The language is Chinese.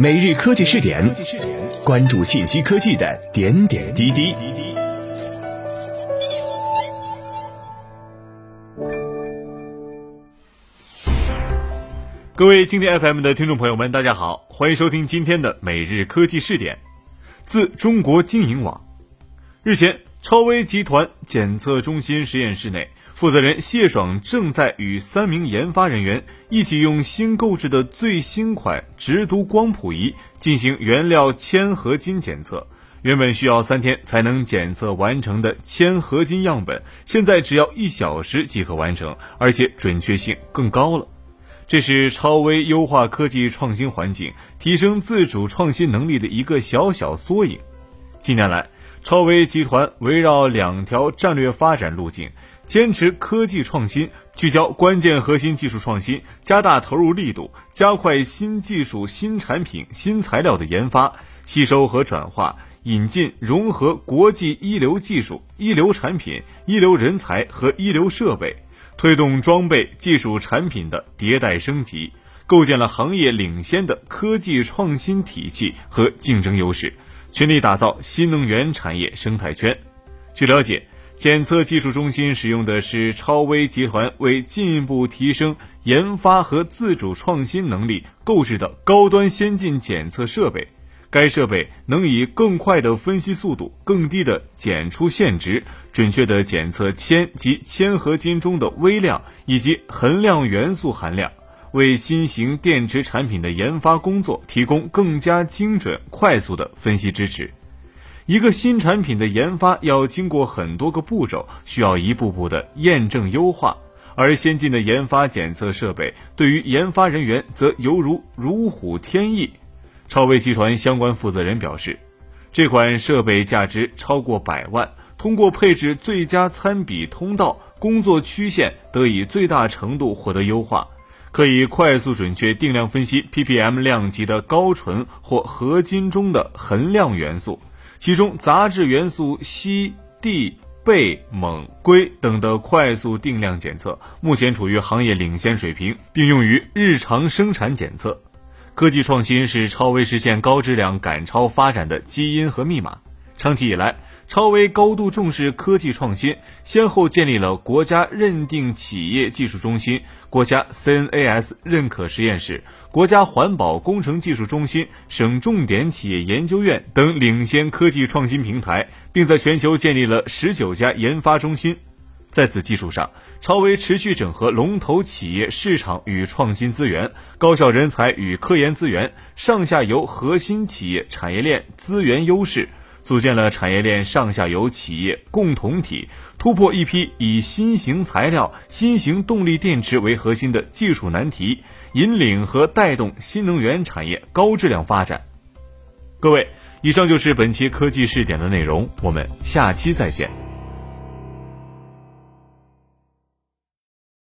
每日科技试点，关注信息科技的点点滴滴。各位经典 FM 的听众朋友们，大家好，欢迎收听今天的每日科技试点。自中国经营网，日前，超威集团检测中心实验室内。负责人谢爽正在与三名研发人员一起用新购置的最新款直读光谱仪进行原料铅合金检测。原本需要三天才能检测完成的铅合金样本，现在只要一小时即可完成，而且准确性更高了。这是超微优化科技创新环境、提升自主创新能力的一个小小缩影。近年来，超微集团围绕两条战略发展路径。坚持科技创新，聚焦关键核心技术创新，加大投入力度，加快新技术、新产品、新材料的研发、吸收和转化，引进融合国际一流技术、一流产品、一流人才和一流设备，推动装备、技术产品的迭代升级，构建了行业领先的科技创新体系和竞争优势，全力打造新能源产业生态圈。据了解。检测技术中心使用的是超微集团为进一步提升研发和自主创新能力购置的高端先进检测设备。该设备能以更快的分析速度、更低的检出现值，准确地检测铅及铅合金中的微量以及恒量元素含量，为新型电池产品的研发工作提供更加精准、快速的分析支持。一个新产品的研发要经过很多个步骤，需要一步步的验证优化，而先进的研发检测设备对于研发人员则犹如如虎添翼。超威集团相关负责人表示，这款设备价值超过百万，通过配置最佳参比通道，工作曲线得以最大程度获得优化，可以快速准确定量分析 ppm 量级的高纯或合金中的痕量元素。其中杂质元素硒、锑、钡、锰、硅等的快速定量检测，目前处于行业领先水平，并用于日常生产检测。科技创新是超微实现高质量赶超发展的基因和密码。长期以来，超威高度重视科技创新，先后建立了国家认定企业技术中心、国家 CNAS 认可实验室、国家环保工程技术中心、省重点企业研究院等领先科技创新平台，并在全球建立了十九家研发中心。在此基础上，超威持续整合龙头企业市场与创新资源、高校人才与科研资源、上下游核心企业产业链资源优势。组建了产业链上下游企业共同体，突破一批以新型材料、新型动力电池为核心的技术难题，引领和带动新能源产业高质量发展。各位，以上就是本期科技试点的内容，我们下期再见。